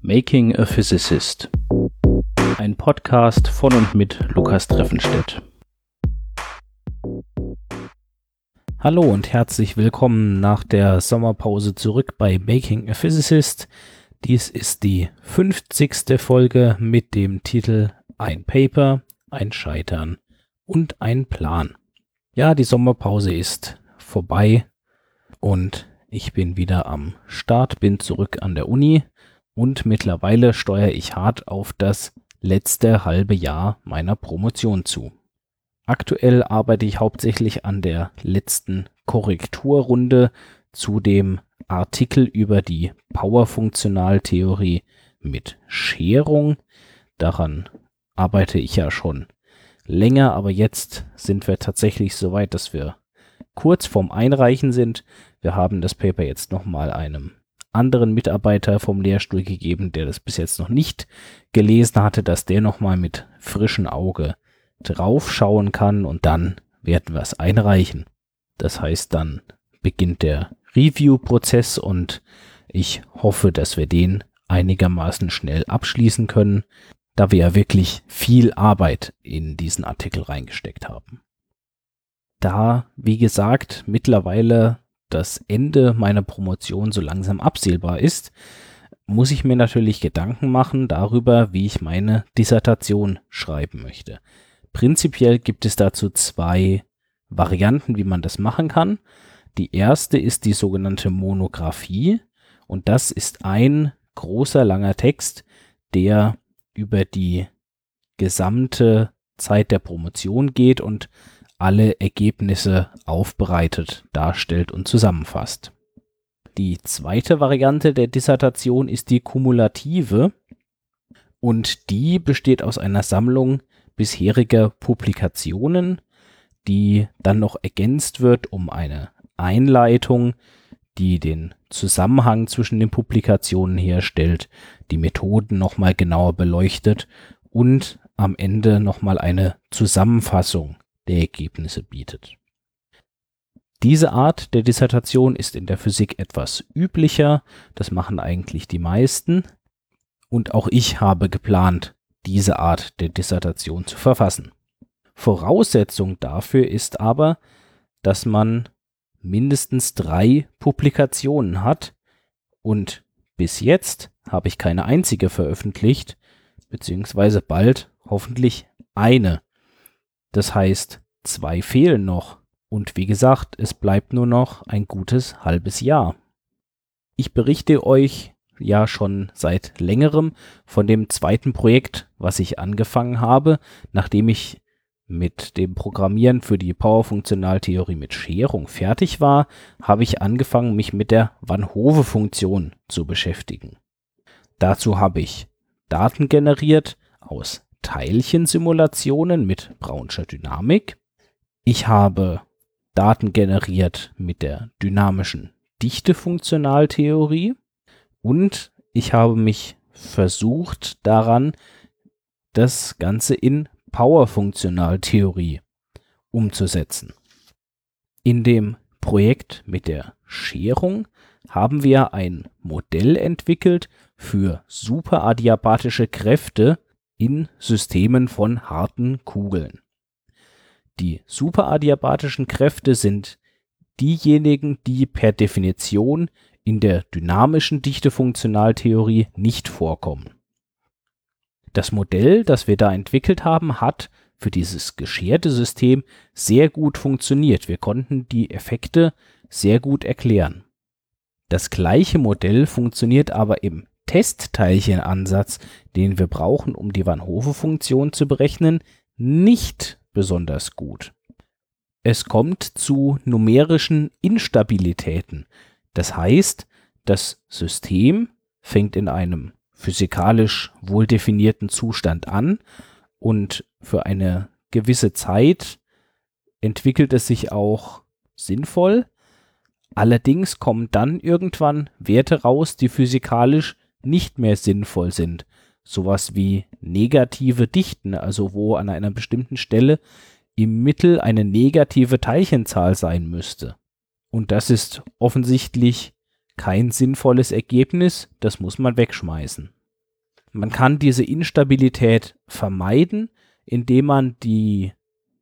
Making a Physicist. Ein Podcast von und mit Lukas Treffenstedt. Hallo und herzlich willkommen nach der Sommerpause zurück bei Making a Physicist. Dies ist die 50. Folge mit dem Titel Ein Paper, ein Scheitern und ein Plan. Ja, die Sommerpause ist vorbei und ich bin wieder am Start, bin zurück an der Uni und mittlerweile steuere ich hart auf das letzte halbe Jahr meiner Promotion zu. Aktuell arbeite ich hauptsächlich an der letzten Korrekturrunde zu dem Artikel über die Powerfunktionaltheorie mit Scherung. Daran arbeite ich ja schon länger, aber jetzt sind wir tatsächlich so weit, dass wir kurz vorm Einreichen sind. Wir haben das Paper jetzt nochmal einem anderen Mitarbeiter vom Lehrstuhl gegeben, der das bis jetzt noch nicht gelesen hatte, dass der nochmal mit frischem Auge draufschauen kann und dann werden wir es einreichen. Das heißt, dann beginnt der Review-Prozess und ich hoffe, dass wir den einigermaßen schnell abschließen können, da wir ja wirklich viel Arbeit in diesen Artikel reingesteckt haben. Da, wie gesagt, mittlerweile das Ende meiner Promotion so langsam absehbar ist, muss ich mir natürlich Gedanken machen darüber, wie ich meine Dissertation schreiben möchte. Prinzipiell gibt es dazu zwei Varianten, wie man das machen kann. Die erste ist die sogenannte Monographie und das ist ein großer langer Text, der über die gesamte Zeit der Promotion geht und alle Ergebnisse aufbereitet, darstellt und zusammenfasst. Die zweite Variante der Dissertation ist die kumulative und die besteht aus einer Sammlung bisheriger Publikationen, die dann noch ergänzt wird um eine Einleitung, die den Zusammenhang zwischen den Publikationen herstellt, die Methoden nochmal genauer beleuchtet und am Ende nochmal eine Zusammenfassung der Ergebnisse bietet. Diese Art der Dissertation ist in der Physik etwas üblicher, das machen eigentlich die meisten, und auch ich habe geplant, diese Art der Dissertation zu verfassen. Voraussetzung dafür ist aber, dass man mindestens drei Publikationen hat und bis jetzt habe ich keine einzige veröffentlicht, beziehungsweise bald hoffentlich eine. Das heißt, zwei fehlen noch. Und wie gesagt, es bleibt nur noch ein gutes halbes Jahr. Ich berichte euch ja schon seit längerem von dem zweiten Projekt, was ich angefangen habe, nachdem ich mit dem Programmieren für die Powerfunktionaltheorie mit Scherung fertig war, habe ich angefangen, mich mit der Van Hove-Funktion zu beschäftigen. Dazu habe ich Daten generiert aus Teilchensimulationen mit Brownscher Dynamik. Ich habe Daten generiert mit der dynamischen Dichtefunktionaltheorie und ich habe mich versucht daran, das Ganze in Powerfunktionaltheorie umzusetzen. In dem Projekt mit der Scherung haben wir ein Modell entwickelt für superadiabatische Kräfte in Systemen von harten Kugeln. Die superadiabatischen Kräfte sind diejenigen, die per Definition in der dynamischen Dichtefunktionaltheorie nicht vorkommen. Das Modell, das wir da entwickelt haben, hat für dieses gescherte System sehr gut funktioniert. Wir konnten die Effekte sehr gut erklären. Das gleiche Modell funktioniert aber im Testteilchenansatz, den wir brauchen, um die Van Hove-Funktion zu berechnen, nicht besonders gut. Es kommt zu numerischen Instabilitäten. Das heißt, das System fängt in einem physikalisch wohl definierten Zustand an und für eine gewisse Zeit entwickelt es sich auch sinnvoll. Allerdings kommen dann irgendwann Werte raus, die physikalisch nicht mehr sinnvoll sind. Sowas wie negative Dichten, also wo an einer bestimmten Stelle im Mittel eine negative Teilchenzahl sein müsste. Und das ist offensichtlich kein sinnvolles Ergebnis, das muss man wegschmeißen. Man kann diese Instabilität vermeiden, indem man die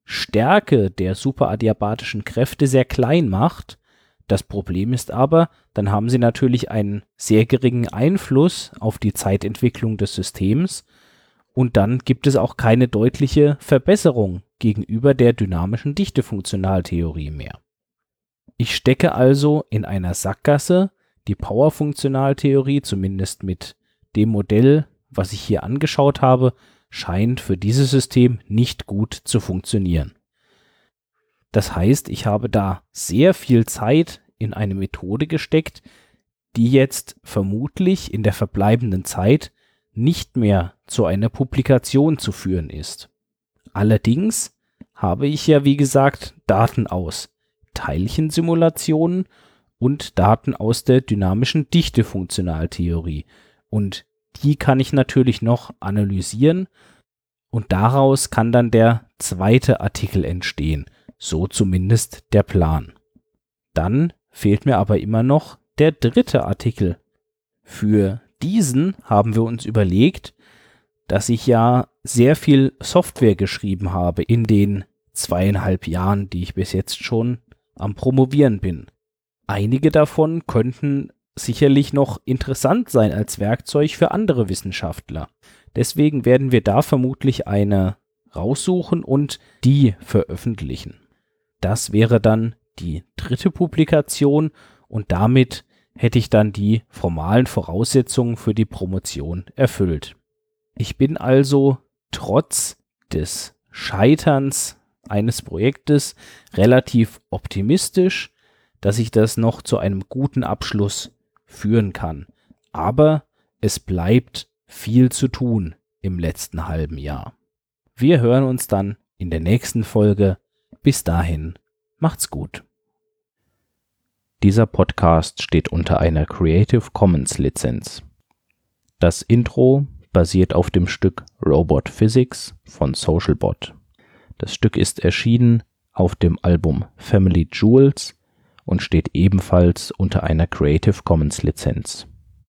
Stärke der superadiabatischen Kräfte sehr klein macht. Das Problem ist aber, dann haben sie natürlich einen sehr geringen Einfluss auf die Zeitentwicklung des Systems und dann gibt es auch keine deutliche Verbesserung gegenüber der dynamischen Dichtefunktionaltheorie mehr. Ich stecke also in einer Sackgasse, die Powerfunktionaltheorie, zumindest mit dem Modell, was ich hier angeschaut habe, scheint für dieses System nicht gut zu funktionieren. Das heißt, ich habe da sehr viel Zeit in eine Methode gesteckt, die jetzt vermutlich in der verbleibenden Zeit nicht mehr zu einer Publikation zu führen ist. Allerdings habe ich ja, wie gesagt, Daten aus Teilchensimulationen und Daten aus der dynamischen Dichtefunktionaltheorie. Und die kann ich natürlich noch analysieren und daraus kann dann der zweite Artikel entstehen. So zumindest der Plan. Dann fehlt mir aber immer noch der dritte Artikel. Für diesen haben wir uns überlegt, dass ich ja sehr viel Software geschrieben habe in den zweieinhalb Jahren, die ich bis jetzt schon am Promovieren bin. Einige davon könnten sicherlich noch interessant sein als Werkzeug für andere Wissenschaftler. Deswegen werden wir da vermutlich eine raussuchen und die veröffentlichen. Das wäre dann die dritte Publikation und damit hätte ich dann die formalen Voraussetzungen für die Promotion erfüllt. Ich bin also trotz des Scheiterns eines Projektes relativ optimistisch, dass ich das noch zu einem guten Abschluss führen kann. Aber es bleibt viel zu tun im letzten halben Jahr. Wir hören uns dann in der nächsten Folge. Bis dahin, macht's gut. Dieser Podcast steht unter einer Creative Commons Lizenz. Das Intro basiert auf dem Stück Robot Physics von Socialbot. Das Stück ist erschienen auf dem Album Family Jewels und steht ebenfalls unter einer Creative Commons Lizenz